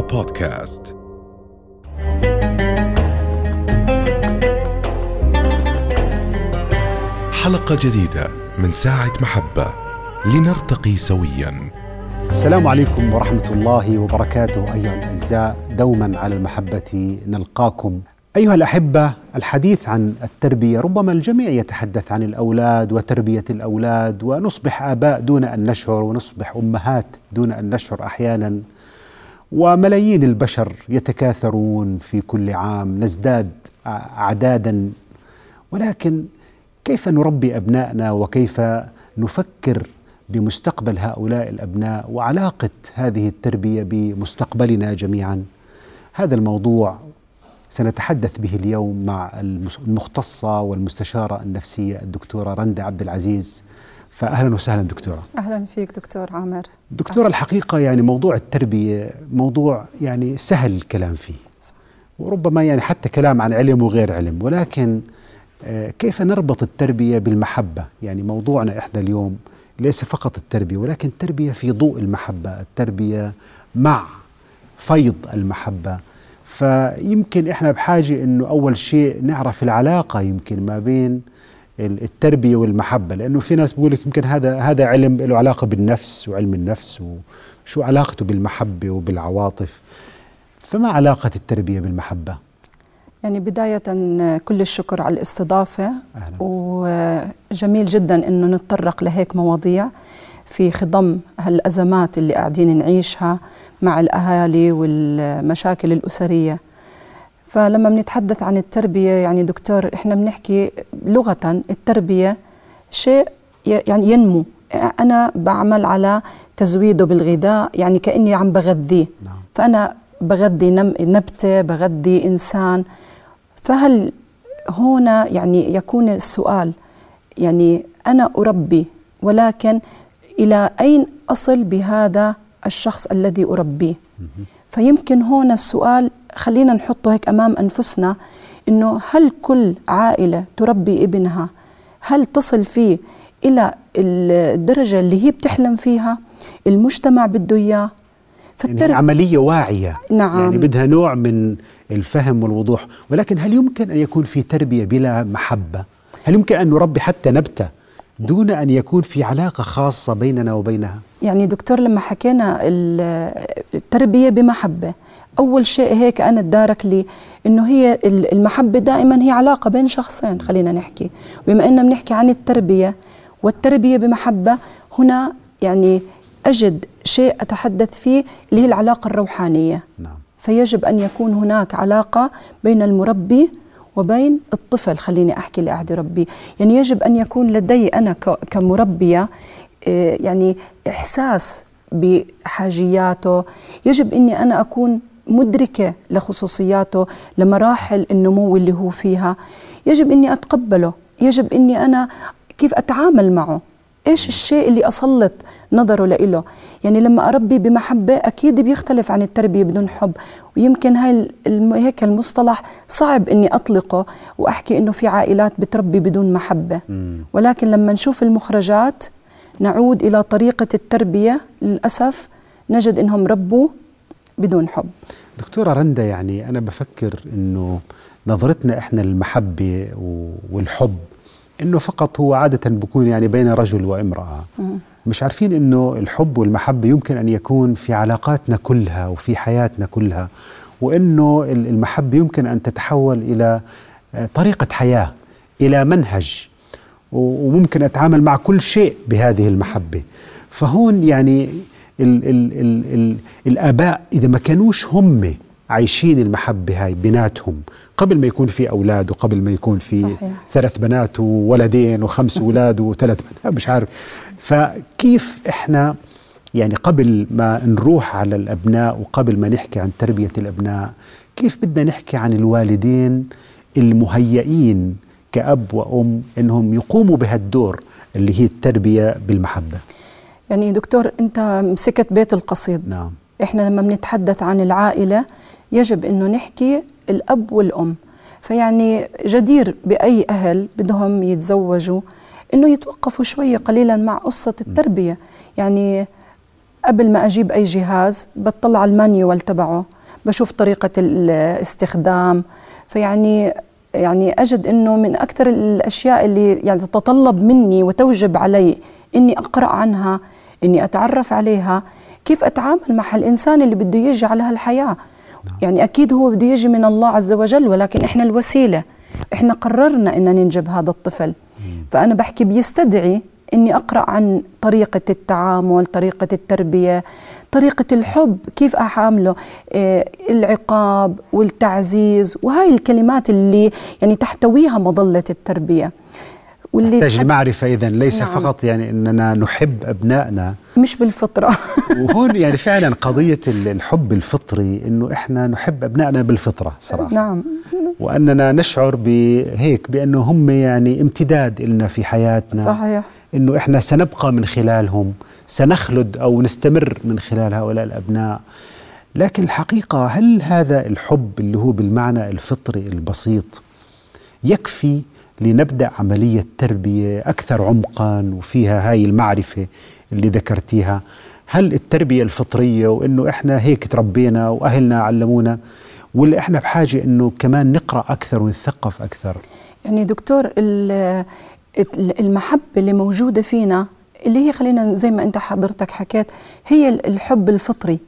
بودكاست حلقة جديدة من ساعة محبة. لنرتقي سويا. السلام عليكم ورحمة الله وبركاته أيها الأعزاء. دوما على المحبة نلقاكم. أيها الأحبة الحديث عن التربية ربما الجميع يتحدث عن الأولاد وتربية الأولاد ونصبح آباء دون أن نشعر ونصبح أمهات دون أن نشعر أحيانا. وملايين البشر يتكاثرون في كل عام نزداد أعدادا. ولكن كيف نربي أبنائنا وكيف نفكر بمستقبل هؤلاء الأبناء وعلاقة هذه التربية بمستقبلنا جميعا؟ هذا الموضوع سنتحدث به اليوم مع المختصة والمستشارة النفسية الدكتورة رندة عبد العزيز. فأهلا وسهلا دكتورة. أهلا فيك دكتور عامر. دكتورة الحقيقة يعني موضوع التربية موضوع يعني سهل الكلام فيه. وربما يعني حتى كلام عن علم وغير علم. ولكن آه، كيف نربط التربية بالمحبة؟ يعني موضوعنا إحنا اليوم ليس فقط التربية ولكن التربية في ضوء المحبة التربية مع فيض المحبة. فيمكن إحنا بحاجة إنه أول شيء نعرف العلاقة يمكن ما بين التربية والمحبة لأنه في ناس بيقول لك يمكن هذا هذا علم له علاقة بالنفس وعلم النفس وشو علاقته بالمحبة وبالعواطف. فما علاقة التربية بالمحبة؟ يعني بداية كل الشكر على الاستضافة. أهلا. وجميل جدا أنه نتطرق لهيك مواضيع في خضم هالأزمات اللي قاعدين نعيشها مع الأهالي والمشاكل الأسرية. فلما بنتحدث عن التربية يعني دكتور إحنا بنحكي لغة التربية شيء يعني ينمو. أنا بعمل على تزويده بالغذاء يعني كأني عم بغذيه. نعم. فأنا بغذي نبتة بغذي إنسان. فهل هنا يعني يكون السؤال يعني أنا أربي ولكن إلى أين أصل بهذا الشخص الذي أربيه؟ فيمكن هنا السؤال خلينا نحطه هيك أمام أنفسنا إنه هل كل عائلة تربي ابنها؟ هل تصل فيه إلى الدرجة اللي هي بتحلم فيها؟ المجتمع بده إياه؟ يعني عملية واعية. نعم. يعني بدها نوع من الفهم والوضوح. ولكن هل يمكن أن يكون في تربية بلا محبة؟ هل يمكن أن نربي حتى نبتة دون أن يكون في علاقة خاصة بيننا وبينها؟ يعني دكتور لما حكينا التربية بمحبة أول شيء هيك أنا تدارك لي إنه هي المحبة دائما هي علاقة بين شخصين خلينا نحكي. بما إننا بنحكي عن التربية والتربية بمحبة هنا يعني أجد شيء أتحدث فيه اللي هي العلاقة الروحانية. نعم. فيجب أن يكون هناك علاقة بين المربي وبين الطفل خليني أحكي اللي قاعد يربيه يعني يجب أن يكون لدي أنا كمربية آه، يعني إحساس بحاجياته. يجب إني أنا أكون مدركة لخصوصياته لمراحل النمو اللي هو فيها. يجب إني أتقبله يجب إني أنا كيف أتعامل معه؟ إيش الشيء اللي أسلط نظره لإله؟ يعني لما أربي بمحبة أكيد بيختلف عن التربية بدون حب. ويمكن هاي هيك المصطلح صعب إني أطلقه وأحكي إنه في عائلات بتربي بدون محبة. ولكن لما نشوف المخرجات نعود إلى طريقة التربية للأسف نجد إنهم ربوا بدون حب. دكتورة رندا يعني أنا بفكر إنه نظرتنا إحنا للمحبة والحب إنه فقط هو عادة بكون يعني بين رجل وامرأة. مش عارفين إنه الحب والمحبة يمكن أن يكون في علاقاتنا كلها وفي حياتنا كلها وإنه المحبة يمكن أن تتحول إلى آه، طريقة حياة إلى منهج وممكن أتعامل مع كل شيء بهذه المحبة. فهون يعني ال ال ال ال الآباء إذا ما كانوش هم عايشين المحبة هاي بيناتهم قبل ما يكون في أولاد وقبل ما يكون في صحيح. ثلاث بنات وولدين وخمس أولاد وثلاث بنات مش عارف فكيف إحنا يعني قبل ما نروح على الأبناء وقبل ما نحكي عن تربية الأبناء كيف بدنا نحكي عن الوالدين المهيئين كأب وأم أنهم يقوموا بهالدور اللي هي التربية بالمحبة يعني دكتور أنت مسكت بيت القصيد. نعم. إحنا لما بنتحدث عن العائلة يجب انه نحكي الأب والأم. فيعني جدير بأي أهل بدهم يتزوجوا انه يتوقفوا شوية قليلا مع قصة التربية. يعني قبل ما أجيب أي جهاز بطلع على المانيوال تبعه بشوف طريقة الاستخدام. فيعني يعني أجد إنه من أكثر الأشياء اللي يعني تتطلب مني وتوجب علي إني أقرأ عنها إني أتعرف عليها. كيف أتعامل مع الانسان اللي بده يجي على هالحياة؟ نعم. يعني أكيد هو بده يجي من الله عز وجل ولكن إحنا الوسيلة. إحنا قررنا ان ننجب هذا الطفل. فأنا بحكي بيستدعي إني أقرأ عن طريقة التعامل طريقة التربية طريقة الحب كيف احامله آه العقاب والتعزيز وهاي الكلمات اللي يعني تحتويها مظلة التربية. واللي تحتاج المعرفة إذا ليس نعم. فقط يعني أننا نحب أبنائنا. مش بالفطرة. وهون يعني فعلا قضية الحب الفطري أنه إحنا نحب أبنائنا بالفطرة صراحة. نعم. وأننا نشعر بهيك بأنه هم يعني امتداد لنا في حياتنا. صحيح. أنه إحنا سنبقى من خلالهم سنخلد أو نستمر من خلال هؤلاء الأبناء. لكن الحقيقة هل هذا الحب اللي هو بالمعنى الفطري البسيط يكفي لنبدأ عملية تربية أكثر عمقا وفيها هاي المعرفة اللي ذكرتيها. هل التربية الفطرية وإنه إحنا هيك تربينا وأهلنا علمونا ولا إحنا بحاجة إنه كمان نقرأ أكثر ونثقف أكثر؟ يعني دكتور المحبة اللي موجودة فينا اللي هي خلينا زي ما أنت حضرتك حكيت هي الحب الفطري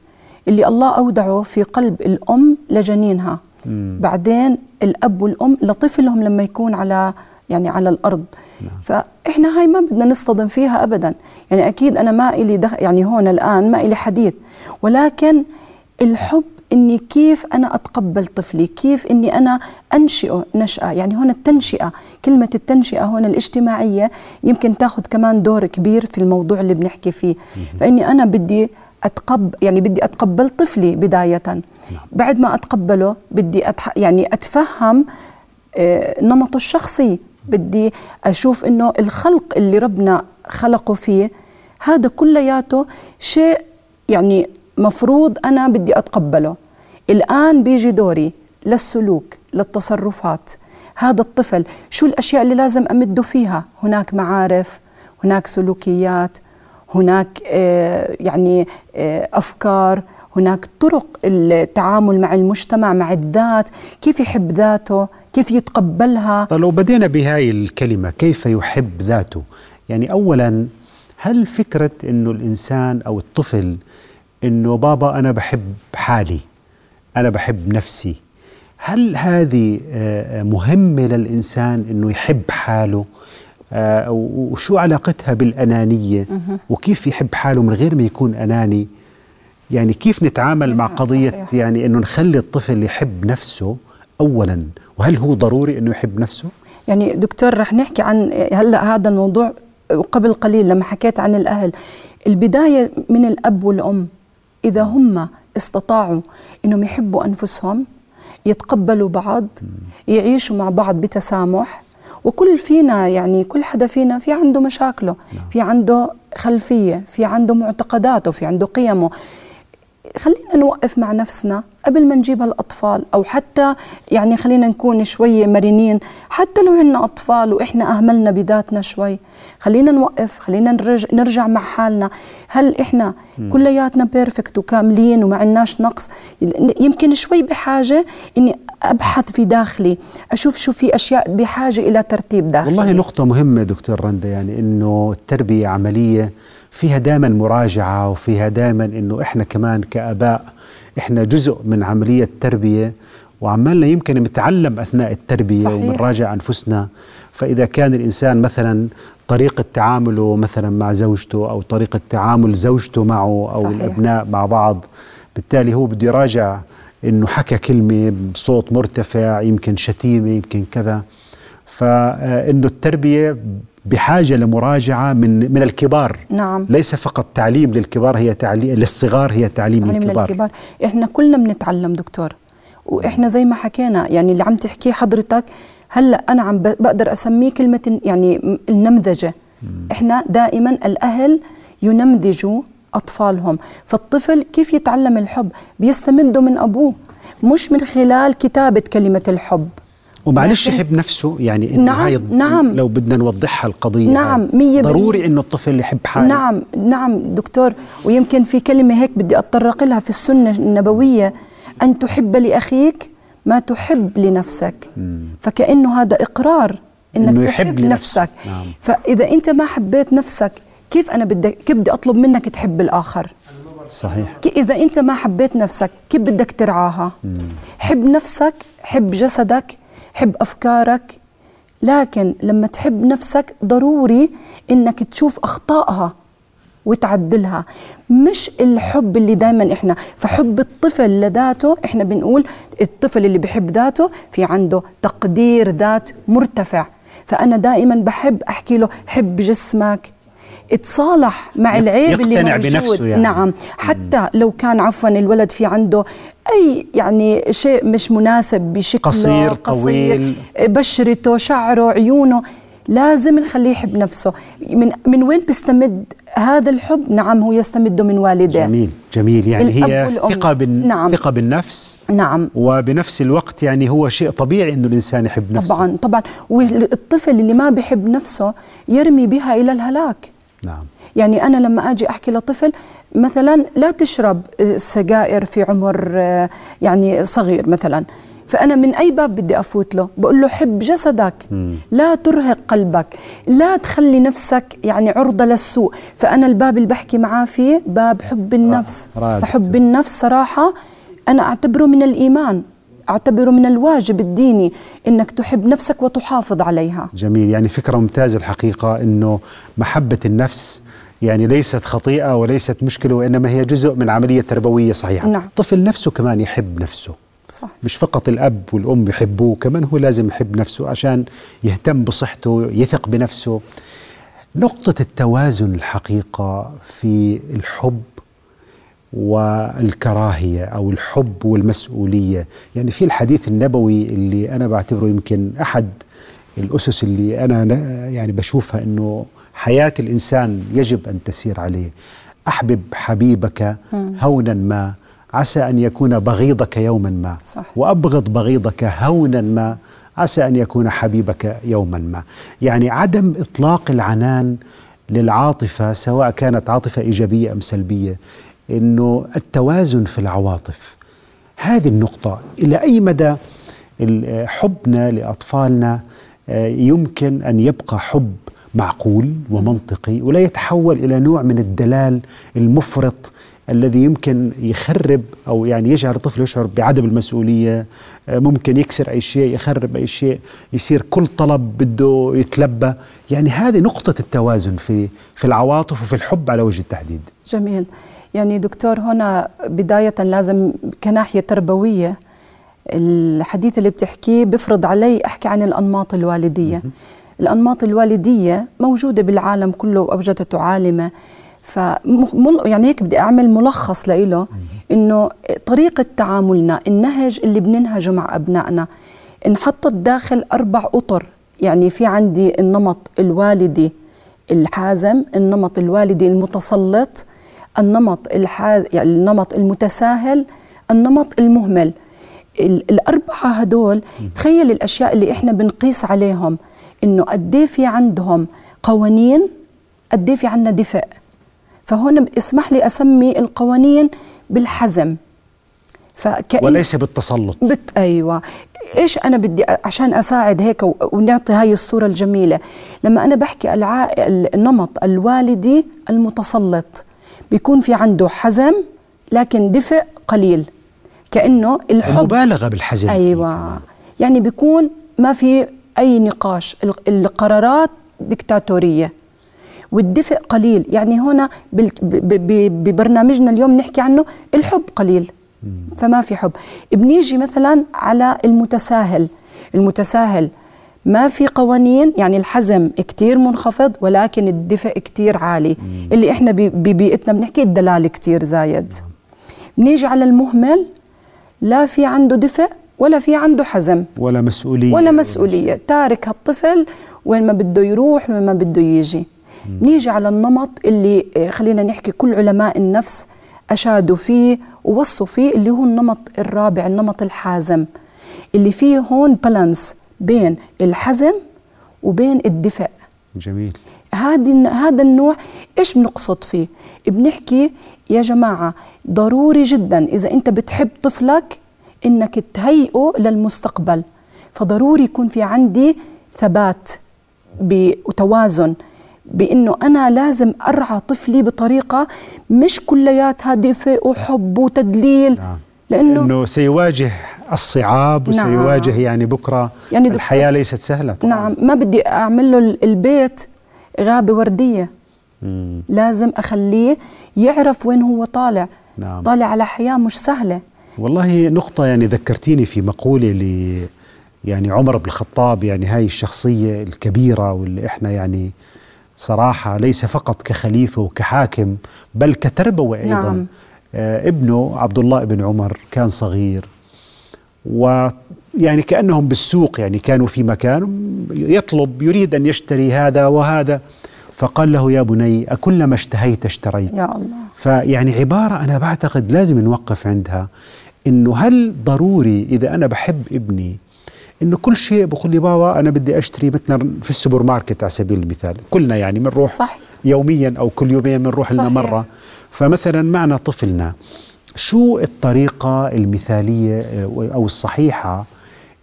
اللي الله اودعه في قلب الأم لجنينها. مم. بعدين الأب والأم لطفلهم لما يكون على يعني على الأرض. نعم. فإحنا هاي ما بدنا نصطدم فيها ابدا. يعني أكيد أنا ما إلي دخ يعني هون الآن ما إلي حديث. ولكن الحب إني كيف أنا أتقبل طفلي؟ كيف إني أنا أنشئه نشأة؟ يعني هون التنشئة كلمة التنشئة هون الاجتماعية يمكن تاخذ كمان دور كبير في الموضوع اللي بنحكي فيه. فإني أنا بدي اتقب يعني بدي أتقبل طفلي بداية. نعم. بعد ما أتقبله بدي أتح يعني أتفهم آه، نمطه الشخصي. بدي أشوف إنه الخلق اللي ربنا خلقه فيه هذا كلياته شيء يعني مفروض أنا بدي أتقبله. الآن بيجي دوري للسلوك للتصرفات. هذا الطفل شو الأشياء اللي لازم أمده فيها؟ هناك معارف هناك سلوكيات هناك آه، يعني آه، أفكار هناك طرق التعامل مع المجتمع مع الذات كيف يحب ذاته كيف يتقبلها. طيب لو بدينا بهاي الكلمة كيف يحب ذاته؟ يعني أولا هل فكرة أنه الإنسان أو الطفل أنه بابا أنا بحب حالي أنا بحب نفسي هل هذه آه، مهمة للإنسان أنه يحب حاله؟ آه، وشو علاقتها بالأنانية؟ وكيف يحب حاله من غير ما يكون أناني؟ يعني كيف نتعامل مع قضية صحيح. يعني أنه نخلي الطفل يحب نفسه أولا؟ وهل هو ضروري أنه يحب نفسه؟ يعني دكتور رح نحكي عن هلأ هذا الموضوع قبل قليل لما حكيت عن الأهل. البداية من الأب والأم إذا هم استطاعوا أنهم يحبوا أنفسهم يتقبلوا بعض يعيشوا مع بعض بتسامح وكل فينا يعني كل حدا فينا في عنده مشاكله نعم. في عنده خلفية في عنده معتقداته في عنده قيمه. خلينا نوقف مع نفسنا قبل ما نجيب هالأطفال أو حتى يعني خلينا نكون شوي مرنين حتى لو عندنا أطفال وإحنا أهملنا بذاتنا شوي. خلينا نوقف خلينا نرجع, نرجع مع حالنا. هل إحنا كلياتنا بيرفكت وكاملين وما عندناش نقص؟ يمكن شوي بحاجة إني أبحث في داخلي أشوف شو في أشياء بحاجة إلى ترتيب داخلي والله نقطة مهمة دكتور رندا يعني إنه التربية عملية فيها دائما مراجعة وفيها دائما إنه إحنا كمان كآباء إحنا جزء من عملية تربيه وعمالنا يمكن نتعلم أثناء التربية صحيح. وبنراجع أنفسنا فإذا كان الإنسان مثلا طريقة تعامله مثلا مع زوجته أو طريقة تعامل زوجته معه أو صحيح. الأبناء مع بعض بالتالي هو بده يراجع إنه حكى كلمة بصوت مرتفع يمكن شتيمة يمكن كذا. فإنه التربية بحاجة لمراجعة من من الكبار. نعم. ليس فقط تعليم للكبار هي تعليم للصغار هي تعليم, تعليم للكبار. للكبار. إحنا كلنا بنتعلم دكتور. وإحنا زي ما حكينا يعني اللي عم تحكيه حضرتك هلأ أنا عم بقدر أسميه كلمة يعني النمذجة. إحنا دائما الأهل ينمذجوا أطفالهم فالطفل كيف يتعلم الحب بيستمده من أبوه مش من خلال كتابة كلمة الحب ومعلش يحب نفسه يعني إنه نعم، هاي نعم. لو بدنا نوضحها القضية نعم،. مية ضروري. إنه الطفل يحب حاله نعم نعم دكتور ويمكن في كلمة هيك بدي أتطرق لها في السنة النبوية أن تحب لأخيك ما تحب لنفسك فكأنه هذا إقرار إنك إنه تحب يحب لنفسه. نفسك نعم. فإذا أنت ما حبيت نفسك كيف أنا بدي كيف بدي أطلب منك تحب الآخر؟ صحيح. إذا أنت ما حبيت نفسك كيف بدك ترعاها؟ حب نفسك حب جسدك حب أفكارك. لكن لما تحب نفسك ضروري إنك تشوف أخطائها وتعدلها. مش الحب اللي دائما إحنا. فحب الطفل لذاته إحنا بنقول الطفل اللي بحب ذاته في عنده تقدير ذات مرتفع. فأنا دائما بحب أحكي له حب جسمك اتصالح مع العيب اللي موجود. بنفسه يعني. نعم. حتى لو كان عفوا الولد في عنده أي يعني شيء مش مناسب بشكله قصير، طويل. بشرته شعره عيونه لازم نخليه يحب نفسه. من من وين بيستمد هذا الحب؟ نعم هو يستمده من والديه جميل جميل. يعني هي. ثقة بال... نعم. ثقة بالنفس. نعم. وبنفس الوقت يعني هو شيء طبيعي إنه الإنسان يحب نفسه. طبعا طبعا. والطفل اللي ما بيحب نفسه يرمي بها إلى الهلاك. نعم. يعني أنا لما أجي أحكي لطفل مثلا لا تشرب السجائر في عمر آه، يعني صغير مثلا. فأنا من أي باب بدي أفوت له؟ بقول له حب جسدك. لا ترهق قلبك. لا تخلي نفسك يعني عرضة للسوء. فأنا الباب اللي بحكي معاه فيه باب حب النفس. فحب دكتور. النفس صراحة أنا أعتبره من الإيمان. أعتبره من الواجب الديني إنك تحب نفسك وتحافظ عليها. جميل. يعني فكرة ممتازة الحقيقة إنه محبة النفس يعني ليست خطيئة وليست مشكلة وإنما هي جزء من عملية تربوية صحيحة. نعم. الطفل نفسه كمان يحب نفسه. صح. مش فقط الأب والأم يحبوه كمان هو لازم يحب نفسه عشان يهتم بصحته يثق بنفسه. نقطة التوازن الحقيقة في الحب والكراهية أو الحب والمسؤولية. يعني في الحديث النبوي اللي أنا بعتبره يمكن أحد الأسس اللي أنا يعني بشوفها أنه حياة الإنسان يجب أن تسير عليه. أحبب حبيبك هونا ما عسى أن يكون بغيضك يوما ما. صح. وأبغض بغيضك هونا ما عسى أن يكون حبيبك يوما ما. يعني عدم إطلاق العنان للعاطفة سواء كانت عاطفة إيجابية أم سلبية. أنه التوازن في العواطف. هذه النقطة إلى أي مدى حبنا لأطفالنا آه، يمكن أن يبقى حب معقول ومنطقي ولا يتحول إلى نوع من الدلال المفرط الذي يمكن يخرب أو يعني يجعل الطفل يشعر بعدم المسؤولية آه، ممكن يكسر أي شيء يخرب أي شيء يصير كل طلب بده يتلبى. يعني هذه نقطة التوازن في في العواطف وفي الحب على وجه التحديد. جميل. يعني دكتور هنا بداية لازم كناحية تربوية الحديث اللي بتحكيه بفرض علي أحكي عن الأنماط الوالدية. الأنماط الوالدية موجودة بالعالم كله وأوجدته عالمة. ف يعني هيك بدي أعمل ملخص لإله إنه طريقة تعاملنا النهج اللي بننهجه مع أبنائنا. انحطت داخل أربع أطر. يعني في عندي النمط الوالدي الحازم النمط الوالدي المتسلط النمط الحاز... يعني النمط المتساهل النمط المهمل. ال- الأربعة هدول تخيل الأشياء اللي إحنا بنقيس عليهم إنه قد إيه في عندهم قوانين قد إيه في عندنا دفء فهون اسمح لي أسمي القوانين بالحزم. فكأن وليس بالتسلط. بت أيوه. إيش أنا بدي عشان أساعد هيك و- ونعطي هاي الصورة الجميلة. لما أنا بحكي الع... النمط الوالدي المتسلط. بيكون في عنده حزم لكن دفء قليل. كأنه الحب مبالغه بالحزن أيوه. يعني بيكون ما في أي نقاش. ال- القرارات ديكتاتورية. والدفء قليل. يعني هنا ببرنامجنا اليوم نحكي عنه الحب قليل. فما في حب. بنيجي مثلا على المتساهل. المتساهل ما في قوانين يعني الحزم كتير منخفض ولكن الدفء كتير عالي. اللي إحنا ببيئتنا بنحكي الدلال كتير زايد. بنيجي على المهمل لا في عنده دفء ولا في عنده حزم. ولا مسؤولية. ولا مسؤولية. تارك هالطفل وين ما بده يروح وين ما بده يجي. نيجي على النمط اللي آه، خلينا نحكي كل علماء النفس أشادوا فيه ووصوا فيه اللي هو النمط الرابع النمط الحازم. اللي فيه هون بالانس بين الحزم وبين الدفء جميل. هذه هذا النوع إيش بنقصد فيه؟ بنحكي يا جماعة ضروري جدا إذا أنت بتحب طفلك إنك تهيئه للمستقبل. فضروري يكون في عندي ثبات وتوازن بإنه أنا لازم أرعى طفلي بطريقة مش كلياتها دفء وحب وتدليل. نعم. لأنه إنه سيواجه الصعاب نعم. وسيواجه يعني بكرة يعني الحياة ليست سهلة طبعا نعم ما بدي أعمل له البيت غابة وردية مم. لازم أخليه يعرف وين هو طالع نعم. طالع على حياة مش سهلة والله نقطة يعني ذكرتيني في مقولة ل يعني عمر بن الخطاب يعني هاي الشخصية الكبيرة واللي إحنا يعني صراحة ليس فقط كخليفة وكحاكم بل كتربوة أيضا نعم. آه ابنه عبد الله بن عمر كان صغير ويعني كأنهم بالسوق يعني كانوا في مكان يطلب يريد أن يشتري هذا وهذا فقال له يا بني أكلما اشتهيت اشتريت يا الله فيعني عبارة أنا بعتقد لازم نوقف عندها إنه هل ضروري إذا أنا بحب ابني إنه كل شيء بقول لي بابا أنا بدي أشتري مثلا في السوبر ماركت على سبيل المثال كلنا يعني بنروح. يوميا أو كل يومين بنروح لنا. مرة فمثلا معنا طفلنا شو الطريقة المثالية أو الصحيحة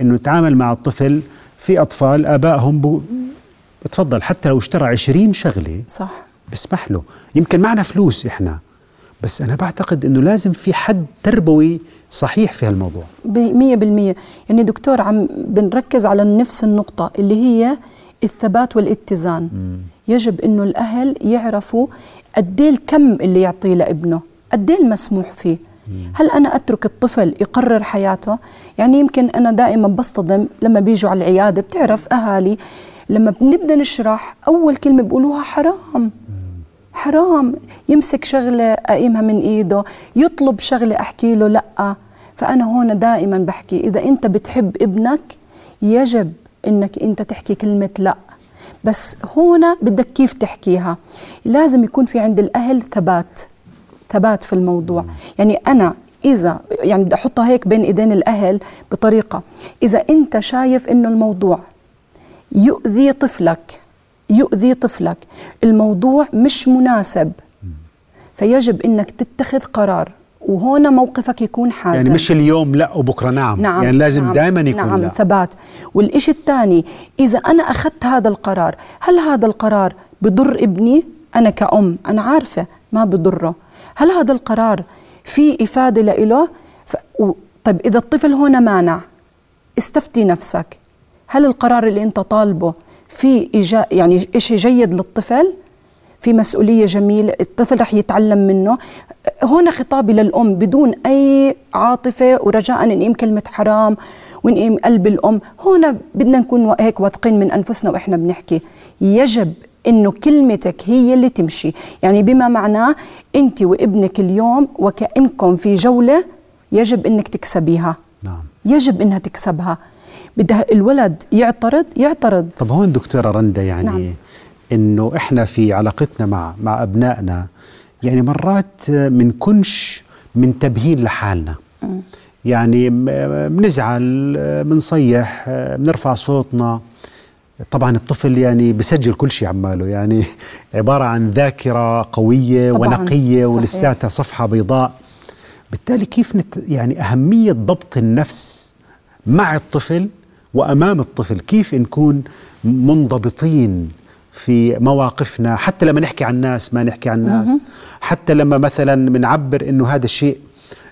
إنه نتعامل مع الطفل في أطفال آبائهم ب... تفضل حتى لو اشترى عشرين شغلة صح. بسمح له. يمكن معنا فلوس إحنا بس أنا بعتقد إنه لازم في حد تربوي صحيح في هالموضوع. مية بالمية. يعني دكتور عم بنركز على نفس النقطة اللي هي الثبات والاتزان. يجب إنه الأهل يعرفوا قد إيه الكم اللي يعطيه لابنه قد إيه المسموح فيه. هل أنا أترك الطفل يقرر حياته؟ يعني يمكن أنا دائما بصطدم لما بيجوا على العيادة بتعرف أهالي لما بنبدأ نشرح أول كلمة بيقولوها حرام. حرام. يمسك شغلة أقيمها من إيده يطلب شغلة أحكي له لأ. فأنا هون دائما بحكي إذا أنت بتحب ابنك يجب إنك أنت تحكي كلمة لأ. بس هنا بدك كيف تحكيها؟ لازم يكون في عند الأهل ثبات. ثبات في الموضوع. يعني أنا إذا يعني بدي أحطها هيك بين إيدين الأهل بطريقة. إذا أنت شايف إنه الموضوع يؤذي طفلك يؤذي طفلك الموضوع مش مناسب فيجب إنك تتخذ قرار وهون موقفك يكون حازم. يعني مش اليوم لا وبكرة نعم, نعم يعني لازم نعم دائما يكون نعم لا. ثبات. والإشي الثاني إذا أنا أخذت هذا القرار هل هذا القرار بضر ابني؟ أنا كأم أنا عارفة ما بضره. هل هذا القرار في إفادة لإله؟ ف... طيب إذا الطفل هنا مانع استفتي نفسك. هل القرار اللي أنت طالبه في إيجا... يعني إشي جيد للطفل؟ في مسؤولية جميلة الطفل رح يتعلم منه. هنا خطابي للأم بدون أي عاطفة ورجاء نقيم كلمة حرام ونقيم قلب الأم. هنا بدنا نكون هيك واثقين من أنفسنا وإحنا بنحكي. يجب إنه كلمتك هي اللي تمشي. يعني بما معناه أنت وابنك اليوم وكأنكم في جولة يجب إنك تكسبيها. نعم. يجب إنها تكسبها. بدها الولد يعترض يعترض. طب هون دكتورة رندا يعني نعم. إنه إحنا في علاقتنا مع مع أبنائنا يعني مرات منكونش من تبهين لحالنا يعني م- بنزعل بنصيح بنرفع صوتنا. طبعا الطفل يعني بسجل كل شيء عماله يعني عبارة عن ذاكرة قوية طبعاً، ونقية. ولساتها صفحة بيضاء. بالتالي كيف نت يعني أهمية ضبط النفس مع الطفل وأمام الطفل؟ كيف نكون منضبطين في مواقفنا؟ حتى لما نحكي عن الناس ما نحكي عن الناس حتى لما مثلا بنعبر إنه هذا الشيء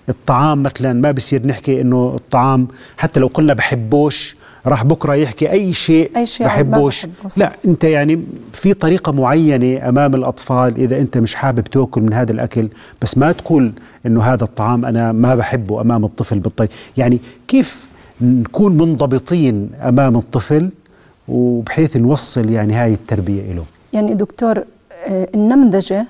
الطعام مثلا ما بصير نحكي إنه الطعام حتى لو قلنا بحبوش راح بكرة يحكي أي شيء أي شيء بحبوش. لا أنت يعني في طريقة معينة أمام الأطفال إذا أنت مش حابب تأكل من هذا الأكل بس ما تقول إنه هذا الطعام أنا ما بحبه أمام الطفل بالطريقة يعني كيف نكون منضبطين أمام الطفل وبحيث نوصل يعني هاي التربية له يعني دكتور آه، النمذجة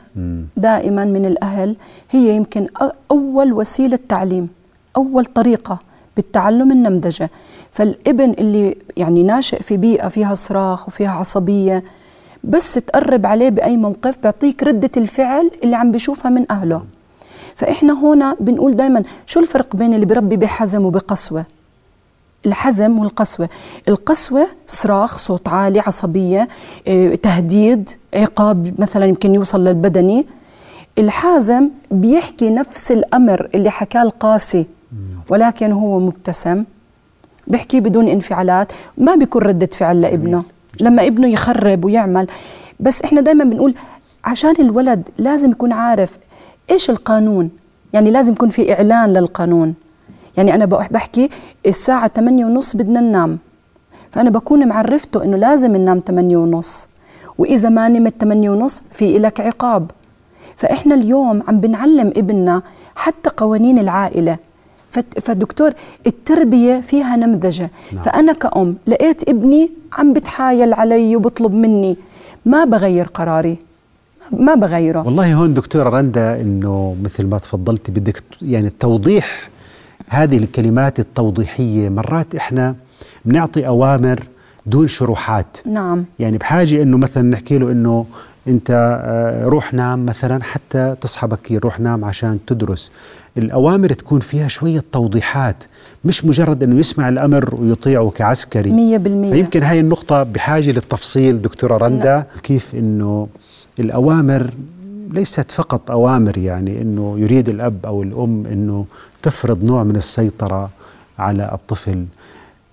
دائما من الأهل هي يمكن أول وسيلة تعليم أول طريقة بالتعلم النمذجة. فالابن اللي يعني ناشئ في بيئة فيها صراخ وفيها عصبية بس تقرب عليه بأي موقف بيعطيك ردة الفعل اللي عم بيشوفها من أهله. فإحنا هنا بنقول دائما شو الفرق بين اللي بربي بحزم وبقسوة؟ الحزم والقسوة. القسوة صراخ صوت عالي عصبية آه، تهديد عقاب مثلا يمكن يوصل للبدني. الحازم بيحكي نفس الأمر اللي حكاه القاسي ولكن هو مبتسم. بيحكي بدون انفعالات ما بيكون ردة فعل لابنه. لما ابنه يخرب ويعمل. بس إحنا دائما بنقول عشان الولد لازم يكون عارف إيش القانون. يعني لازم يكون في إعلان للقانون. يعني أنا بحكي الساعة 8 ونص بدنا ننام. فأنا بكون معرفته إنه لازم ننام 8 ونص. وإذا ما نمت 8 ونص في لك عقاب. فإحنا اليوم عم بنعلم ابننا حتى قوانين العائلة. فدكتور التربية فيها نمذجة. نعم. فأنا كأم لقيت ابني عم بتحايل علي وبطلب مني. ما بغير قراري. ما بغيره. والله هون دكتورة رندا إنه مثل ما تفضلتي بدك يعني التوضيح هذه الكلمات التوضيحية. مرات إحنا بنعطي أوامر دون شروحات. نعم. يعني بحاجة إنه مثلا نحكي له إنه انت آه، روح نام مثلا حتى تصحى بكير روح نام عشان تدرس. الأوامر تكون فيها شوية توضيحات مش مجرد أنه يسمع الأمر ويطيعه كعسكري. مية بالمية. فيمكن هاي النقطة بحاجة للتفصيل دكتورة رندا. لا. كيف أنه الأوامر ليست فقط أوامر يعني أنه يريد الأب أو الأم أنه تفرض نوع من السيطرة على الطفل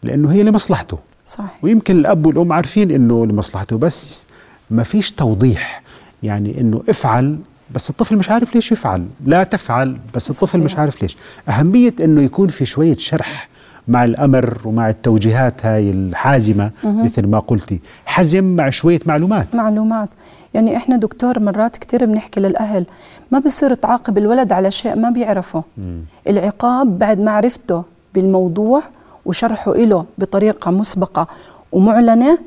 لأنه هي لمصلحته. صحيح. ويمكن الأب والأم عارفين أنه لمصلحته بس ما فيش توضيح. يعني أنه افعل بس الطفل مش عارف ليش يفعل. لا تفعل بس الطفل. مش عارف ليش. أهمية أنه يكون في شوية شرح مع الأمر ومع التوجيهات هاي الحازمة. مثل ما قلتي. حزم مع شوية معلومات. معلومات. يعني إحنا دكتور مرات كثير بنحكي للأهل ما بصير تعاقب الولد على شيء ما بيعرفه. مم. العقاب بعد معرفته بالموضوع وشرحه له بطريقة مسبقة ومعلنة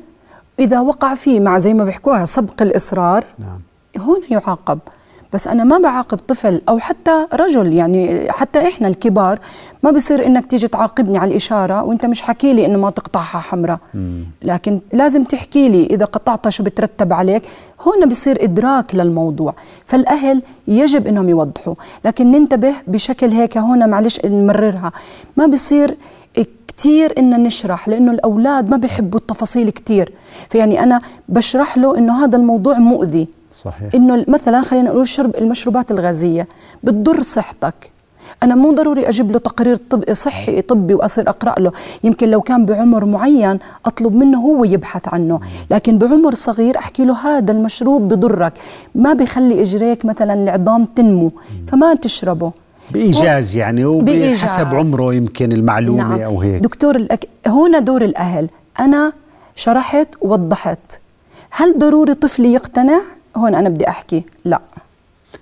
إذا وقع فيه مع زي ما بيحكوها سبق الإصرار نعم. هون يعاقب. بس أنا ما بعاقب طفل أو حتى رجل يعني حتى إحنا الكبار ما بصير إنك تيجي تعاقبني على الإشارة وأنت مش حكي لي إنه ما تقطعها حمراء. لكن لازم تحكي لي إذا قطعتها شو بترتب عليك. هون بصير إدراك للموضوع. فالأهل يجب إنهم يوضحوا. لكن ننتبه بشكل هيك هون معلش نمررها. ما بصير كثير إن نشرح لأنه الأولاد ما بيحبوا التفاصيل كثير فيعني أنا بشرح له إنه هذا الموضوع مؤذي. صحيح. إنه مثلا خلينا نقول شرب المشروبات الغازية بتضر صحتك. أنا مو ضروري أجيب له تقرير طبي صحي طبي وأصير أقرأ له. يمكن لو كان بعمر معين أطلب منه هو يبحث عنه. لكن بعمر صغير أحكي له هذا المشروب بضرك. ما بيخلي إجريك مثلا العظام تنمو. فما تشربه. بإيجاز يعني وبحسب عمره يمكن المعلومة نعم. أو هيك. دكتور الأك... هنا دور الأهل. أنا شرحت ووضحت. هل ضروري طفلي يقتنع؟ هون أنا بدي أحكي. لا.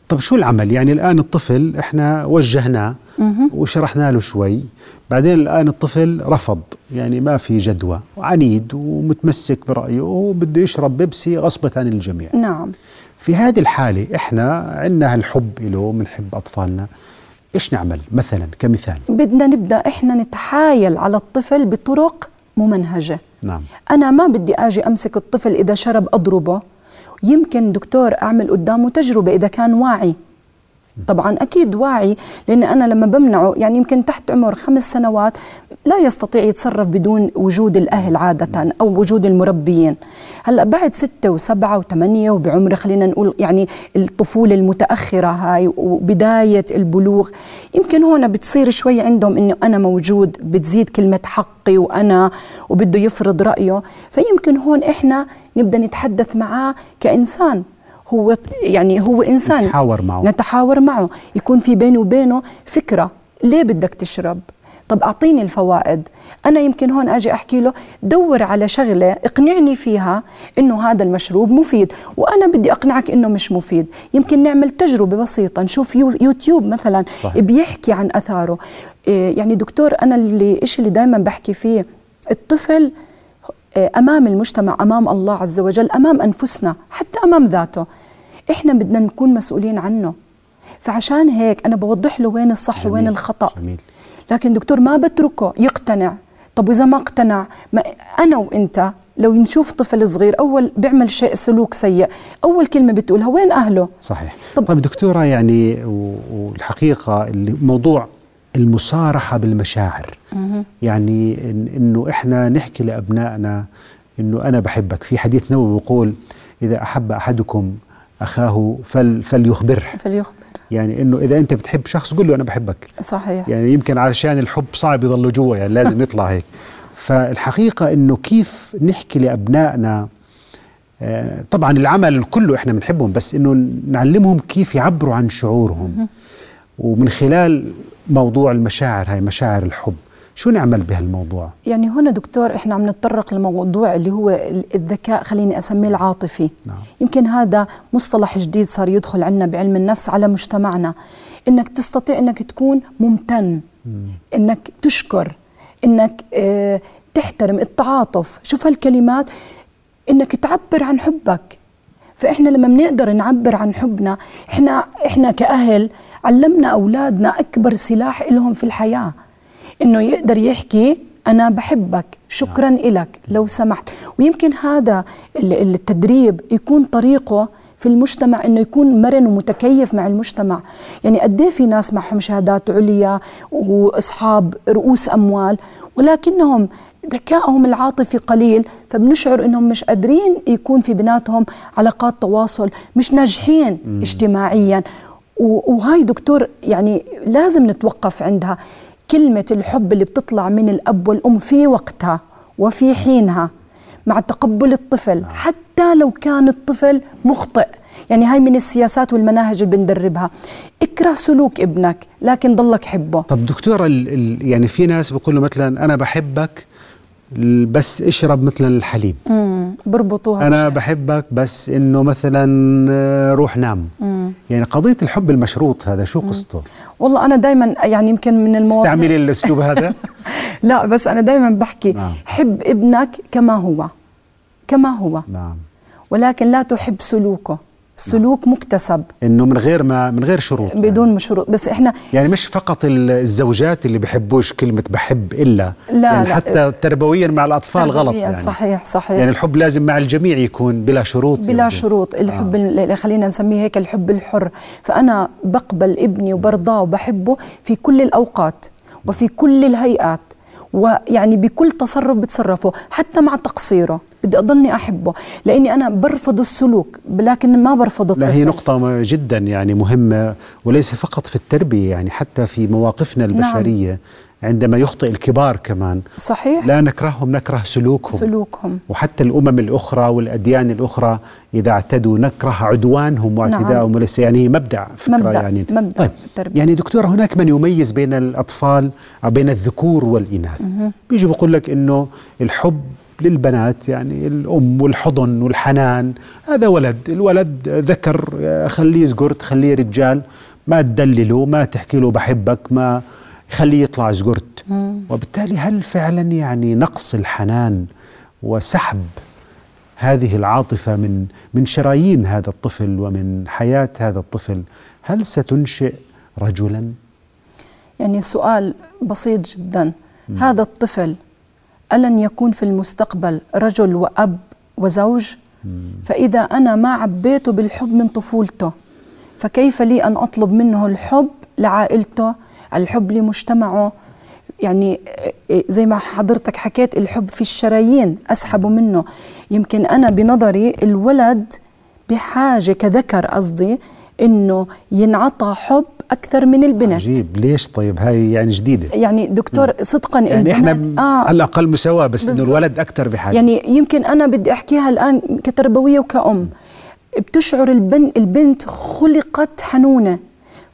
طب شو العمل؟ يعني الآن الطفل إحنا وجهناه وشرحنا له شوي. بعدين الآن الطفل رفض. يعني ما في جدوى. وعنيد ومتمسك برأيه وبده يشرب بيبسي غصبة عن الجميع. نعم. في هذه الحالة إحنا عندنا هالحب له بنحب أطفالنا. إيش نعمل؟ مثلا كمثال. بدنا نبدأ إحنا نتحايل على الطفل بطرق ممنهجة. نعم. أنا ما بدي أجي أمسك الطفل إذا شرب أضربه. يمكن دكتور أعمل قدامه تجربة إذا كان واعي. طبعا أكيد واعي لأن أنا لما بمنعه يعني يمكن تحت عمر خمس سنوات لا يستطيع يتصرف بدون وجود الأهل عادة أو وجود المربيين. هلأ بعد ستة وسبعة وثمانية وبعمر خلينا نقول يعني الطفولة المتأخرة هاي وبداية البلوغ يمكن هون بتصير شوي عندهم إنه أنا موجود بتزيد كلمة حقي وأنا وبده يفرض رأيه. فيمكن هون إحنا نبدأ نتحدث معاه كإنسان. هو يعني هو إنسان نتحاور معه. نتحاور معه. يكون في بيني وبينه فكرة. ليه بدك تشرب؟ طب أعطيني الفوائد. أنا يمكن هون أجي أحكي له دور على شغلة اقنعني فيها إنه هذا المشروب مفيد وأنا بدي أقنعك إنه مش مفيد. يمكن نعمل تجربة بسيطة نشوف يوتيوب مثلا صحيح. بيحكي عن أثاره. إيه، يعني دكتور أنا اللي إيش اللي دائما بحكي فيه الطفل أمام المجتمع أمام الله عز وجل أمام أنفسنا حتى أمام ذاته. إحنا بدنا نكون مسؤولين عنه. فعشان هيك أنا بوضح له وين الصح جميل. وين الخطأ. جميل. لكن دكتور ما بتركه يقتنع. طب وإذا ما اقتنع؟ ما أنا وإنت لو نشوف طفل صغير أول بيعمل شيء سلوك سيء أول كلمة بتقولها وين أهله؟ صحيح. طب, طيب دكتورة يعني والحقيقة الموضوع المصارحة بالمشاعر. يعني إن إنه إحنا نحكي لأبنائنا إنه أنا بحبك. في حديث نبوي بيقول إذا أحب أحدكم أخاه فل فليخبره. فليخبر يعني إنه إذا أنت بتحب شخص قل له أنا بحبك. صحيح. يعني يمكن علشان الحب صعب يضل جوا يعني لازم يطلع هيك. فالحقيقة إنه كيف نحكي لأبنائنا آه، طبعا العمل كله إحنا بنحبهم بس إنه نعلمهم كيف يعبروا عن شعورهم. ومن خلال موضوع المشاعر هاي مشاعر الحب. شو نعمل بهالموضوع؟ يعني هنا دكتور إحنا عم نتطرق لموضوع اللي هو الذكاء خليني أسميه العاطفي. نعم. يمكن هذا مصطلح جديد صار يدخل عنا بعلم النفس على مجتمعنا. إنك تستطيع إنك تكون ممتن إنك تشكر إنك آه تحترم التعاطف. شوف هالكلمات إنك تعبر عن حبك. فإحنا لما بنقدر نعبر عن حبنا إحنا إحنا كأهل علمنا أولادنا أكبر سلاح لهم في الحياة. إنه يقدر يحكي أنا بحبك شكرا لك لو سمحت. ويمكن هذا ال- التدريب يكون طريقه في المجتمع إنه يكون مرن ومتكيف مع المجتمع. يعني قد إيه في ناس معهم شهادات عليا وأصحاب رؤوس أموال ولكنهم ذكائهم العاطفي قليل فبنشعر إنهم مش قادرين يكون في بيناتهم علاقات تواصل مش ناجحين اجتماعيا. و- وهاي دكتور يعني لازم نتوقف عندها. كلمة الحب اللي بتطلع من الأب والأم في وقتها وفي حينها مع تقبل الطفل حتى لو كان الطفل مخطئ. يعني هاي من السياسات والمناهج اللي بندربها. اكره سلوك ابنك لكن ضلك حبه. طب دكتور ال ال يعني في ناس بيقولوا مثلا أنا بحبك بس اشرب مثلا الحليب. امم بربطوها أنا. بحبك بس إنه مثلا آه، روح نام. يعني قضية الحب المشروط هذا شو قصته؟ والله أنا دائما يعني يمكن من المواضيع استعملي الأسلوب هذا؟ لا بس أنا دائما بحكي نعم. حب ابنك كما هو. كما هو. نعم. ولكن لا تحب سلوكه. السلوك مكتسب. إنه من غير ما من غير شروط بدون شروط. بس إحنا يعني مش فقط ال- الزوجات اللي بحبوش كلمة بحب إلا. لا، يعني لا. حتى تربويا مع الأطفال غلط يعني. صحيح صحيح. يعني الحب لازم مع الجميع يكون بلا شروط بلا يعني. شروط. الحب اللي خلينا نسميه هيك الحب الحر. فأنا بقبل ابني وبرضاه وبحبه في كل الأوقات وفي كل الهيئات. ويعني بكل تصرف بتصرفه حتى مع تقصيره. بدي أضلني أحبه. لأني أنا برفض السلوك لكن ما برفض الطفل لا هي نقطة م- جدا يعني مهمة وليس فقط في التربية يعني حتى في مواقفنا البشرية. نعم. عندما يخطئ الكبار كمان. صحيح. لا نكرههم نكره سلوكهم. سلوكهم. وحتى الأمم الأخرى والأديان الأخرى إذا اعتدوا نكره عدوانهم واعتداءهم نعم. وليس يعني هي مبدأ فكرة مبدأ- يعني. مبدأ طيب. التربية. يعني دكتورة هناك من يميز بين الأطفال أو بين الذكور والإناث. بيجي بقول لك إنه الحب للبنات يعني الأم والحضن والحنان هذا ولد. الولد ذكر خليه يزقر تخليه رجال ما تدلله ما تحكي له بحبك ما خليه يطلع زقرت وبالتالي هل فعلا يعني نقص الحنان وسحب هذه العاطفة من من شرايين هذا الطفل ومن حياة هذا الطفل هل ستنشئ رجلا؟ يعني سؤال بسيط جدا. هذا الطفل ألن يكون في المستقبل رجل وأب وزوج؟ فإذا أنا ما عبيته بالحب من طفولته فكيف لي أن أطلب منه الحب لعائلته الحب لمجتمعه. يعني إيه زي ما حضرتك حكيت الحب في الشرايين أسحبه منه. يمكن أنا بنظري الولد بحاجة كذكر قصدي إنه ينعطى حب أكثر من البنت. عجيب. ليش؟ طيب هاي يعني جديدة. يعني دكتور صدقا يعني إحنا البنات- آه. على الأقل مساواة بس بالضبط. الولد أكثر بحاجة. يعني يمكن أنا بدي أحكيها الآن كتربوية وكأم. بتشعر البن البنت خلقت حنونة.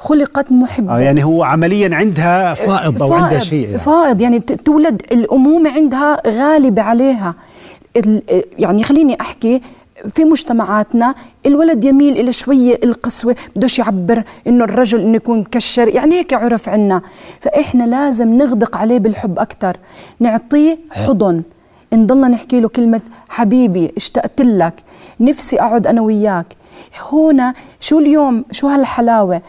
خلقت محبه آه يعني هو عمليا عندها فائض أو عندها شيء يعني. فائض. يعني تولد الأمومة عندها غالبة عليها. يعني خليني أحكي في مجتمعاتنا الولد يميل إلى شوية القسوة بدوش يعبر إنه الرجل إنه يكون كشر يعني هيك عرف عنا. فإحنا لازم نغدق عليه بالحب أكثر نعطيه حضن. نضلنا نحكي له كلمة حبيبي اشتقت لك. نفسي أقعد أنا وياك. هنا شو اليوم؟ شو هالحلاوة؟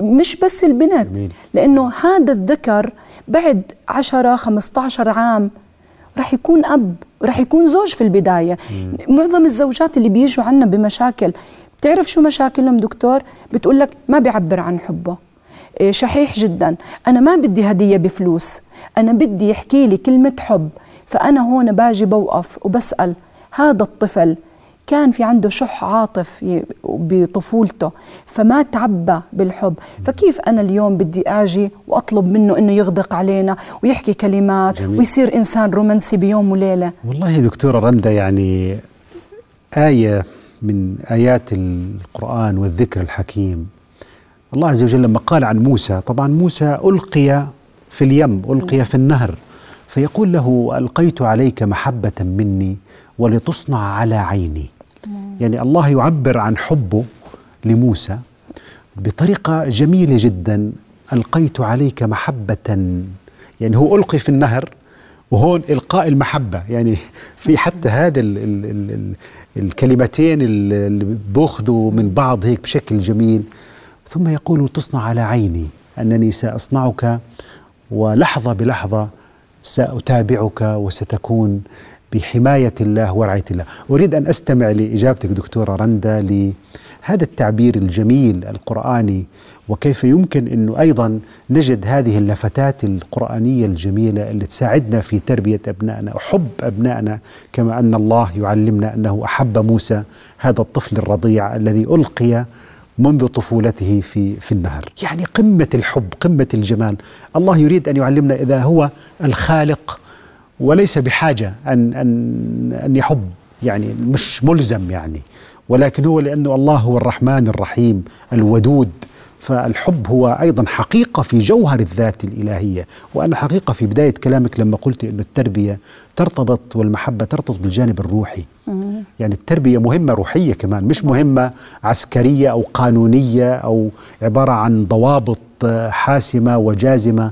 مش بس البنت جميل. لأنه هذا الذكر بعد 10 15 عام رح يكون أب رح يكون زوج في البداية. معظم الزوجات اللي بيجوا عنا بمشاكل بتعرف شو مشاكلهم دكتور؟ بتقول لك ما بيعبر عن حبه. آه، شحيح جدا. أنا ما بدي هدية بفلوس. أنا بدي يحكي لي كلمة حب. فأنا هون باجي بوقف وبسأل هذا الطفل كان في عنده شح عاطف بطفولته فما تعبى بالحب. فكيف أنا اليوم بدي أجي وأطلب منه أنه يغدق علينا ويحكي كلمات جميل. ويصير إنسان رومانسي بيوم وليلة؟ والله دكتورة رندا يعني آية من آيات القرآن والذكر الحكيم. الله عز وجل لما قال عن موسى طبعا موسى ألقي في اليم ألقي في النهر فيقول له ألقيت عليك محبة مني ولتصنع على عيني. يعني الله يعبر عن حبه لموسى بطريقة جميلة جدا. ألقيت عليك محبة. يعني هو ألقي في النهر وهون إلقاء المحبة. يعني في حتى هذا ال ال ال ال الكلمتين اللي بأخذوا من بعض هيك بشكل جميل. ثم يقول تصنع على عيني أنني سأصنعك ولحظة بلحظة سأتابعك وستكون. بحماية الله ورعاية الله. أريد أن أستمع لإجابتك دكتورة رندا لهذا التعبير الجميل القرآني وكيف يمكن أنه أيضا نجد هذه اللفتات القرآنية الجميلة اللي تساعدنا في تربية أبنائنا وحب أبنائنا كما أن الله يعلمنا أنه أحب موسى هذا الطفل الرضيع الذي ألقي منذ طفولته في في النهر. يعني قمة الحب قمة الجمال. الله يريد أن يعلمنا إذا هو الخالق وليس بحاجة أن أن أن يحب يعني مش ملزم يعني. ولكن هو لأنه الله هو الرحمن الرحيم الودود. فالحب هو أيضا حقيقة في جوهر الذات الإلهية. وأنا حقيقة في بداية كلامك لما قلت أن التربية ترتبط والمحبة ترتبط بالجانب الروحي. يعني التربية مهمة روحية كمان مش مهمة عسكرية أو قانونية أو عبارة عن ضوابط حاسمة وجازمة.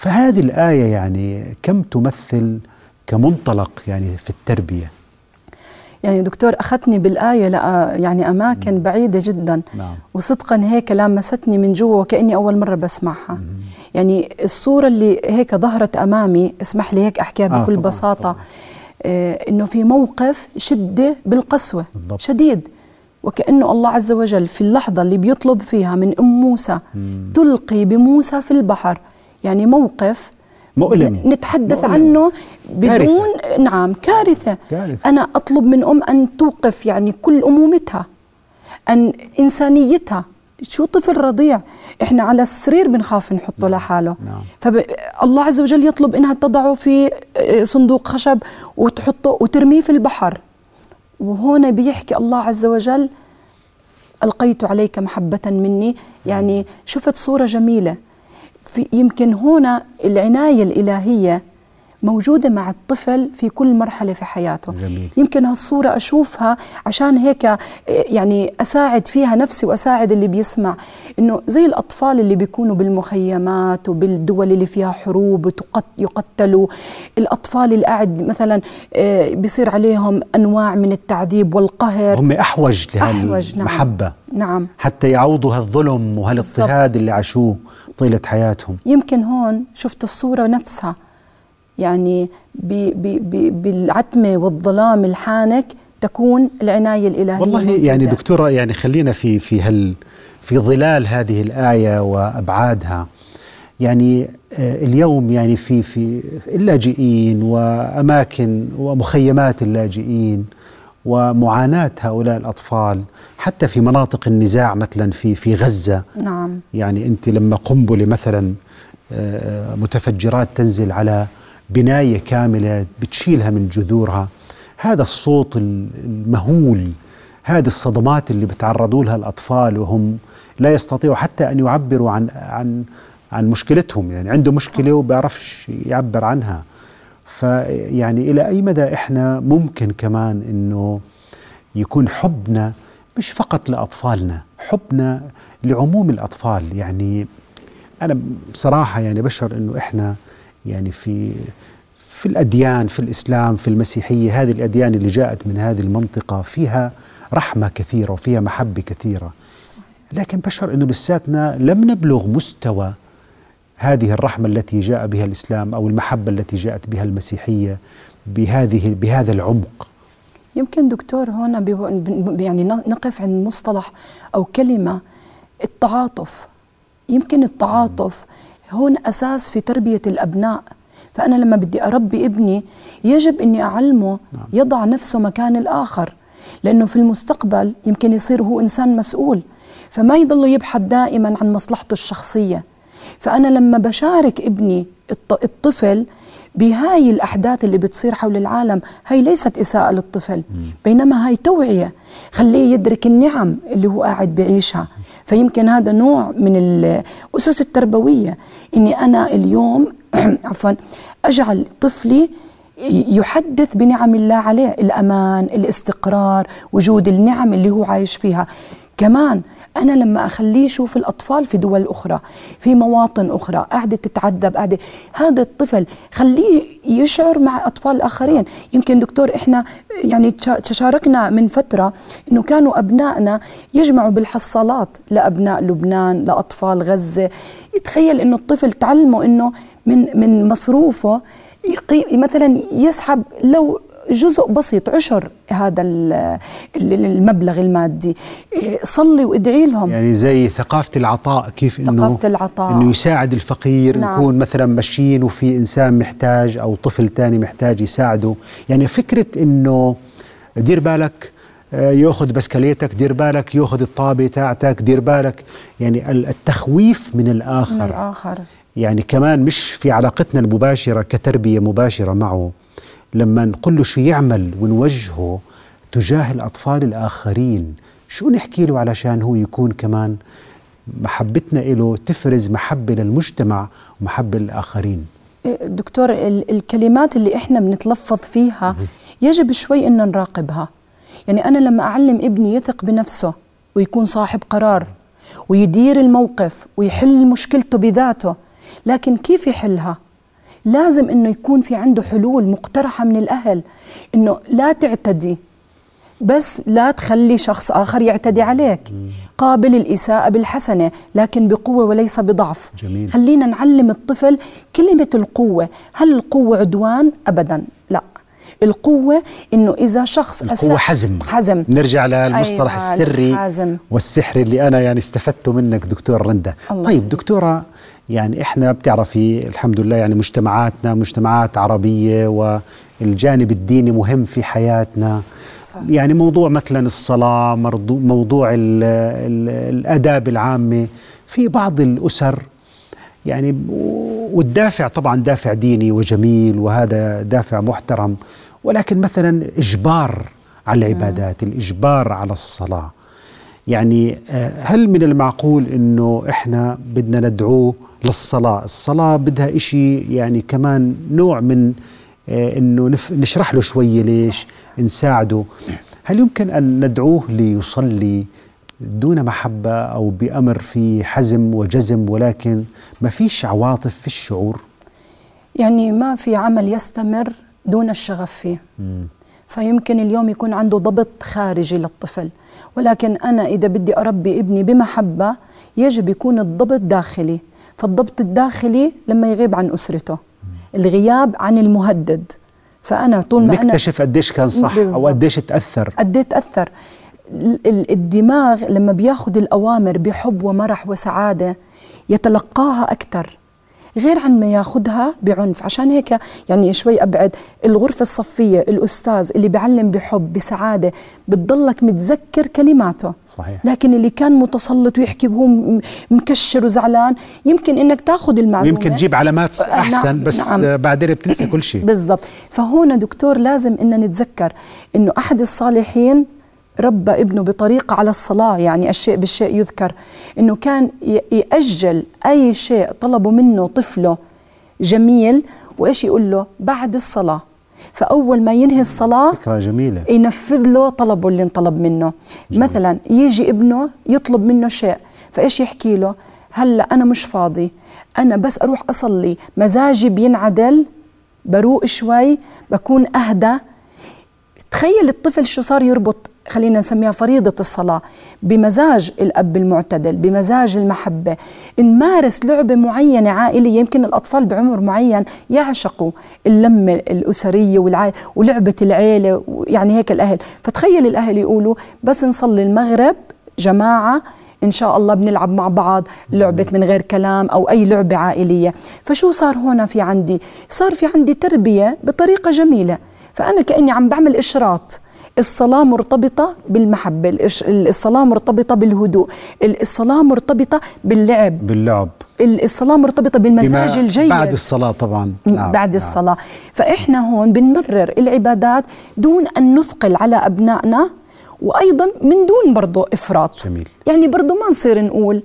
فهذه الآية يعني كم تمثل كمنطلق يعني في التربية يعني دكتور أخذتني بالآية لأ يعني أماكن مم. بعيدة جدا نعم. وصدقا هيك لامستني من جوا وكأني أول مرة بسمعها مم. يعني الصورة اللي هيك ظهرت أمامي اسمح لي هيك أحكيها آه بكل طبعًا بساطة طبعًا. آه إنه في موقف شدة بالقسوة بالضبط. شديد وكأنه الله عز وجل في اللحظة اللي بيطلب فيها من أم موسى مم. تلقي بموسى في البحر يعني موقف مؤلم نتحدث مؤلم. عنه بدون كارثة. نعم كارثة. كارثة أنا أطلب من أم أن توقف يعني كل أمومتها أن إنسانيتها شو طفل رضيع إحنا على السرير بنخاف نحطه نعم. لحاله نعم. فالله عز وجل يطلب إنها تضعه في آه، صندوق خشب وتحطه وترميه في البحر وهنا بيحكي الله عز وجل ألقيت عليك محبة مني يعني شفت صورة جميلة في يمكن هنا العناية الإلهية موجودة مع الطفل في كل مرحلة في حياته. جميل. يمكن هالصورة أشوفها عشان هيك يعني أساعد فيها نفسي وأساعد اللي بيسمع. إنه زي الأطفال اللي بيكونوا بالمخيمات وبالدول اللي فيها حروب يقتلوا. الأطفال اللي قاعد مثلا آه، بيصير عليهم أنواع من التعذيب والقهر. هم أحوج لهالمحبة نعم. نعم. حتى يعوضوا هالظلم وهالإضطهاد اللي عاشوه طيلة حياتهم. يمكن هون شفت الصورة نفسها. يعني بالعتمة والظلام الحانك تكون العناية الإلهية والله موجودة. يعني دكتورة يعني خلينا في في هال في ظلال هذه الآية وأبعادها. يعني آه، اليوم يعني في في اللاجئين وأماكن ومخيمات اللاجئين ومعاناة هؤلاء الأطفال حتى في مناطق النزاع مثلا في في غزة. نعم. يعني أنت لما قنبلة مثلا آه، متفجرات تنزل على بناية كاملة بتشيلها من جذورها. هذا الصوت المهول هذه الصدمات اللي بتعرضوا لها الأطفال وهم لا يستطيعوا حتى أن يعبروا عن عن عن مشكلتهم. يعني عنده مشكلة وبيعرفش يعبر عنها. فيعني إلى أي مدى إحنا ممكن كمان إنه يكون حبنا مش فقط لأطفالنا حبنا لعموم الأطفال. يعني أنا بصراحة يعني بشعر إنه إحنا يعني في في الأديان في الإسلام في المسيحية هذه الأديان اللي جاءت من هذه المنطقة فيها رحمة كثيرة وفيها محبة كثيرة. لكن بشعر إنه لساتنا لم نبلغ مستوى هذه الرحمة التي جاء بها الإسلام أو المحبة التي جاءت بها المسيحية بهذه بهذا العمق. يمكن دكتور هنا يعني نقف عند مصطلح أو كلمة التعاطف. يمكن التعاطف هون أساس في تربية الأبناء. فأنا لما بدي أربي ابني يجب أني أعلمه نعم. يضع نفسه مكان الآخر لأنه في المستقبل يمكن يصير هو إنسان مسؤول. فما يضل يبحث دائما عن مصلحته الشخصية. فأنا لما بشارك ابني الط- الطفل بهاي الأحداث اللي بتصير حول العالم هاي ليست إساءة للطفل بينما هاي توعية. خليه يدرك النعم اللي هو قاعد بعيشها. فيمكن هذا نوع من الأسس التربوية إني أنا اليوم عفوا أجعل طفلي يحدث بنعم الله عليه الأمان الاستقرار وجود النعم اللي هو عايش فيها. كمان أنا لما أخليه يشوف الأطفال في دول أخرى في مواطن أخرى قاعدة تتعذب قاعدة هذا الطفل خليه يشعر مع أطفال الآخرين يمكن دكتور إحنا يعني تشا- تشاركنا من فترة إنه كانوا أبنائنا يجمعوا بالحصالات لأبناء لبنان لأطفال غزة. يتخيل إنه الطفل تعلمه إنه من من مصروفه مثلا يسحب لو جزء بسيط عشر هذا ال- ال- المبلغ المادي. إيه، صلي وادعي لهم. يعني زي ثقافة العطاء كيف إنه ثقافة العطاء. إنه يساعد الفقير نعم. نكون مثلا ماشيين وفي إنسان محتاج أو طفل تاني محتاج يساعده. يعني فكرة إنه دير بالك آه، يأخذ بسكليتك دير بالك يأخذ الطابة تاعتك دير بالك. يعني ال- التخويف من من الآخر الآخر. يعني كمان مش في علاقتنا المباشرة كتربية مباشرة معه. لما نقول له شو يعمل ونوجهه تجاه الأطفال الآخرين شو نحكي له علشان هو يكون كمان محبتنا له تفرز محبة للمجتمع ومحبة للآخرين إيه، دكتور ال- الكلمات اللي إحنا بنتلفظ فيها يجب شوي ان نراقبها. يعني أنا لما أعلم ابني يثق بنفسه ويكون صاحب قرار ويدير الموقف ويحل مشكلته بذاته لكن كيف يحلها؟ لازم إنه يكون في عنده حلول مقترحة من الأهل إنه لا تعتدي بس لا تخلي شخص آخر يعتدي عليك قابل الإساءة بالحسنة لكن بقوة وليس بضعف جميل. خلينا نعلم الطفل كلمة القوة هل القوة عدوان؟ أبدا القوة إنه إذا شخص القوة حزم حزم نرجع للمصطلح أيوة، السري الحازم. والسحر اللي أنا يعني استفدته منك دكتور رندا طيب. دكتورة يعني إحنا بتعرفي الحمد لله يعني مجتمعاتنا مجتمعات عربية والجانب الديني مهم في حياتنا صح. يعني موضوع مثلا الصلاة موضوع ال ال الآداب العامة في بعض الأسر يعني والدافع طبعا دافع ديني وجميل وهذا دافع محترم ولكن مثلا إجبار على العبادات الإجبار على الصلاة. يعني آه، هل من المعقول أنه إحنا بدنا ندعوه للصلاة؟ الصلاة بدها إشي يعني كمان نوع من آه، أنه نشرح له شوية ليش؟ نساعده. هل يمكن أن ندعوه ليصلي دون محبة أو بأمر في حزم وجزم ولكن ما فيش عواطف في الشعور؟ يعني ما في عمل يستمر دون الشغف فيه. فيمكن اليوم يكون عنده ضبط خارجي للطفل. ولكن أنا إذا بدي أربي ابني بمحبة يجب يكون الضبط داخلي. فالضبط الداخلي لما يغيب عن أسرته. الغياب عن المهدد. فأنا طول ما أنا نكتشف قديش كان صح أو بالضبط. قديش تأثر. قد إيه تأثر. ال- ال- الدماغ لما بياخد الأوامر بحب ومرح وسعادة يتلقاها أكثر غير عن ما ياخدها بعنف. عشان هيك يعني شوي أبعد. الغرفة الصفية الأستاذ اللي بيعلم بحب بسعادة بتضلك متذكر كلماته. صحيح. لكن اللي كان متسلط ويحكي وهو مكشر وزعلان يمكن إنك تاخذ المعلومة. يمكن تجيب علامات آه، أحسن نعم، بس نعم. بعدين بتنسى كل شيء. بالضبط. فهنا دكتور لازم ان نتذكر إنه أحد الصالحين ربى ابنه بطريقة على الصلاة يعني الشيء بالشيء يذكر. إنه كان ي- يأجل أي شيء طلبه منه طفله جميل وإيش يقول له؟ بعد الصلاة. فأول ما ينهي الصلاة فكرة جميلة. ينفذ له طلبه اللي انطلب منه. جميل. مثلا يجي ابنه يطلب منه شيء فإيش يحكي له؟ هلأ أنا مش فاضي أنا بس أروح أصلي. مزاجي بينعدل بروق شوي بكون أهدى. تخيل الطفل شو صار يربط خلينا نسميها فريضة الصلاة بمزاج الأب المعتدل بمزاج المحبة نمارس لعبة معينة عائلية يمكن الأطفال بعمر معين يعشقوا اللمة الأسرية والعائلة ولعبة العيلة يعني هيك الأهل. فتخيل الأهل يقولوا بس نصلي المغرب جماعة إن شاء الله بنلعب مع بعض لعبة من غير كلام أو أي لعبة عائلية. فشو صار هنا في عندي؟ صار في عندي تربية بطريقة جميلة. فأنا كأني عم بعمل إشراط. الصلاة مرتبطة بالمحبة الصلاة مرتبطة بالهدوء الصلاة مرتبطة باللعب. باللعب. الصلاة مرتبطة بالمزاج الجيد. بعد الصلاة طبعا. نعم بعد نعم. الصلاة. فإحنا هون بنمرر العبادات دون أن نثقل على أبنائنا وأيضا من دون برضو إفراط. جميل. يعني برضو ما نصير نقول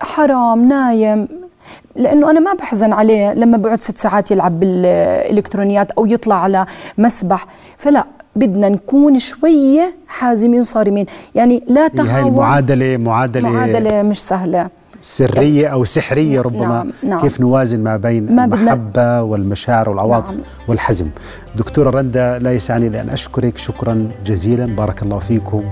حرام نايم. لأنه أنا ما بحزن عليه لما بقعد ست ساعات يلعب بالإلكترونيات أو يطلع على مسبح. فلا بدنا نكون شوية حازمين وصارمين. يعني لا تهاون هاي المعادله معادلة معادلة مش سهلة. سرية أو سحرية ربما نعم. نعم كيف نوازن ما بين ما المحبة والمشاعر والعواطف نعم. والحزم. دكتورة رندا لا يسعني لأن أشكرك. شكرا جزيلا. بارك الله فيكم.